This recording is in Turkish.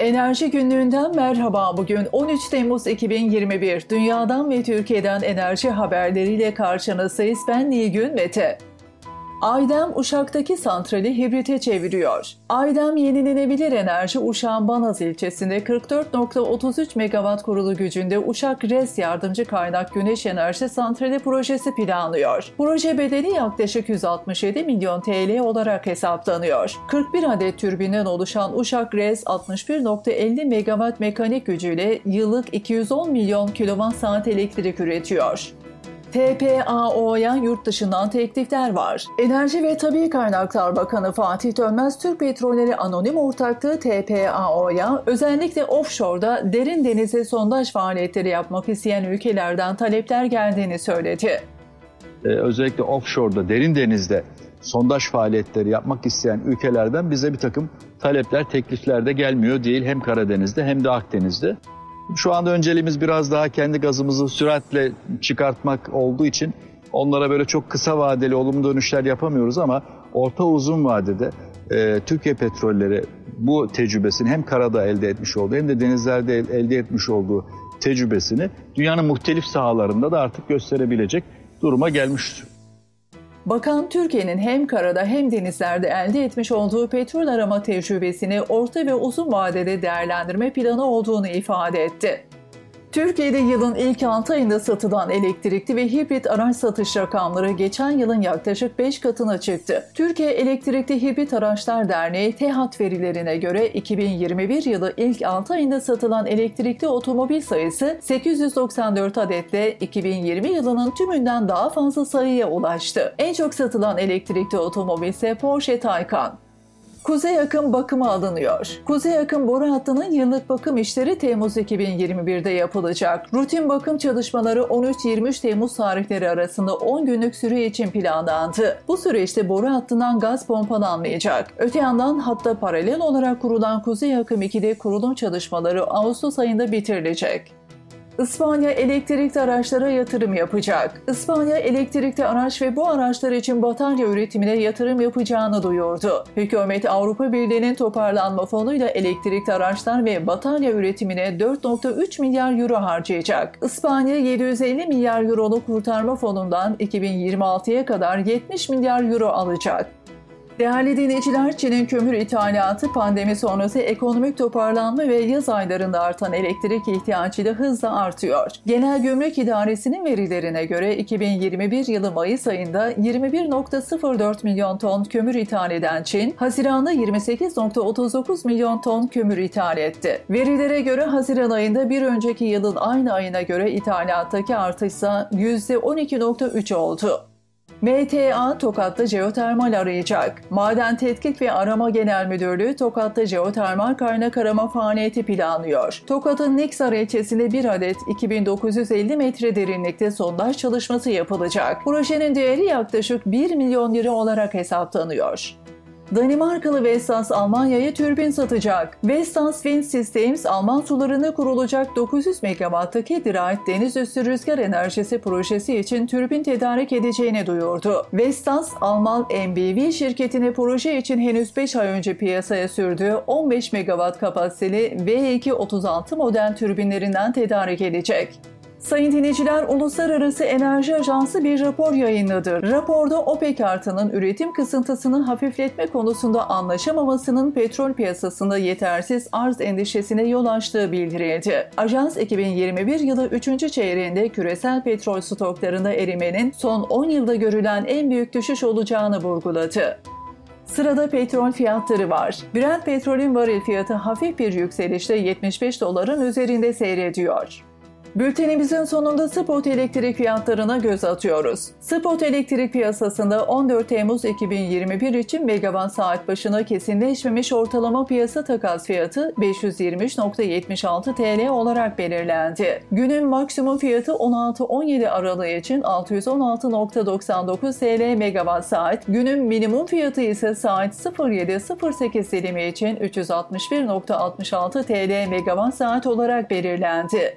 Enerji günlüğünden merhaba. Bugün 13 Temmuz 2021. Dünyadan ve Türkiye'den enerji haberleriyle karşınızdayız. Ben Nilgün Mete. Aydem Uşak'taki santrali hibrite çeviriyor. Aydem yenilenebilir enerji Uşak'ın Banaz ilçesinde 44.33 megawatt kurulu gücünde Uşak RES yardımcı kaynak güneş enerji santrali projesi planlıyor. Proje bedeli yaklaşık 167 milyon TL olarak hesaplanıyor. 41 adet türbinden oluşan Uşak RES 61.50 megawatt mekanik gücüyle yıllık 210 milyon saat elektrik üretiyor. TPAO'ya yurt dışından teklifler var. Enerji ve Tabi Kaynaklar Bakanı Fatih Dönmez, Türk Petrolleri Anonim Ortaklığı TPAO'ya özellikle offshore'da derin denize sondaj faaliyetleri yapmak isteyen ülkelerden talepler geldiğini söyledi. Ee, özellikle offshore'da, derin denizde sondaj faaliyetleri yapmak isteyen ülkelerden bize bir takım talepler, teklifler de gelmiyor değil hem Karadeniz'de hem de Akdeniz'de. Şu anda önceliğimiz biraz daha kendi gazımızı süratle çıkartmak olduğu için onlara böyle çok kısa vadeli olumlu dönüşler yapamıyoruz ama orta uzun vadede e, Türkiye Petrolleri bu tecrübesini hem karada elde etmiş olduğu hem de denizlerde el, elde etmiş olduğu tecrübesini dünyanın muhtelif sahalarında da artık gösterebilecek duruma gelmiştir. Bakan Türkiye'nin hem karada hem denizlerde elde etmiş olduğu petrol arama tecrübesini orta ve uzun vadede değerlendirme planı olduğunu ifade etti. Türkiye'de yılın ilk 6 ayında satılan elektrikli ve hibrit araç satış rakamları geçen yılın yaklaşık 5 katına çıktı. Türkiye Elektrikli Hibrit Araçlar Derneği TEHAT verilerine göre 2021 yılı ilk 6 ayında satılan elektrikli otomobil sayısı 894 adetle 2020 yılının tümünden daha fazla sayıya ulaştı. En çok satılan elektrikli otomobil ise Porsche Taycan. Kuzey Akım bakıma alınıyor. Kuzey Akım boru hattının yıllık bakım işleri Temmuz 2021'de yapılacak. Rutin bakım çalışmaları 13-23 Temmuz tarihleri arasında 10 günlük süre için planlandı. Bu süreçte boru hattından gaz pompalanmayacak. Öte yandan hatta paralel olarak kurulan Kuzey Akım 2'de kurulum çalışmaları Ağustos ayında bitirilecek. İspanya elektrikli araçlara yatırım yapacak. İspanya elektrikli araç ve bu araçlar için batarya üretimine yatırım yapacağını duyurdu. Hükümet Avrupa Birliği'nin toparlanma fonuyla elektrikli araçlar ve batarya üretimine 4.3 milyar euro harcayacak. İspanya 750 milyar euroluk kurtarma fonundan 2026'ya kadar 70 milyar euro alacak. Değerli dinleyiciler, Çin'in kömür ithalatı pandemi sonrası ekonomik toparlanma ve yaz aylarında artan elektrik ihtiyacıyla hızla artıyor. Genel Gümrük İdaresi'nin verilerine göre 2021 yılı Mayıs ayında 21.04 milyon ton kömür ithal eden Çin, Haziran'da 28.39 milyon ton kömür ithal etti. Verilere göre Haziran ayında bir önceki yılın aynı ayına göre ithalattaki artışsa %12.3 oldu. MTA Tokat'ta jeotermal arayacak. Maden Tetkik ve Arama Genel Müdürlüğü Tokat'ta jeotermal kaynak arama faaliyeti planlıyor. Tokat'ın Niksar ilçesinde bir adet 2950 metre derinlikte sondaj çalışması yapılacak. Projenin değeri yaklaşık 1 milyon lira olarak hesaplanıyor. Danimarkalı Vestas Almanya'ya türbin satacak. Vestas Wind Systems Alman sularına kurulacak 900 MW'taki Diraet Deniz Üstü Rüzgar Enerjisi projesi için türbin tedarik edeceğini duyurdu. Vestas, Alman MBV şirketine proje için henüz 5 ay önce piyasaya sürdüğü 15 MW kapasiteli V236 model türbinlerinden tedarik edecek. Sayın dinleyiciler, Uluslararası Enerji Ajansı bir rapor yayınladı. Raporda OPEC artının üretim kısıntısını hafifletme konusunda anlaşamamasının petrol piyasasında yetersiz arz endişesine yol açtığı bildirildi. Ajans 2021 yılı 3. çeyreğinde küresel petrol stoklarında erimenin son 10 yılda görülen en büyük düşüş olacağını vurguladı. Sırada petrol fiyatları var. Brent petrolün varil fiyatı hafif bir yükselişte 75 doların üzerinde seyrediyor. Bültenimizin sonunda spot elektrik fiyatlarına göz atıyoruz. Spot elektrik piyasasında 14 Temmuz 2021 için megawatt saat başına kesinleşmemiş ortalama piyasa takas fiyatı 523.76 TL olarak belirlendi. Günün maksimum fiyatı 16-17 aralığı için 616.99 TL megawatt saat, günün minimum fiyatı ise saat 07.08 dilimi için 361.66 TL megawatt saat olarak belirlendi.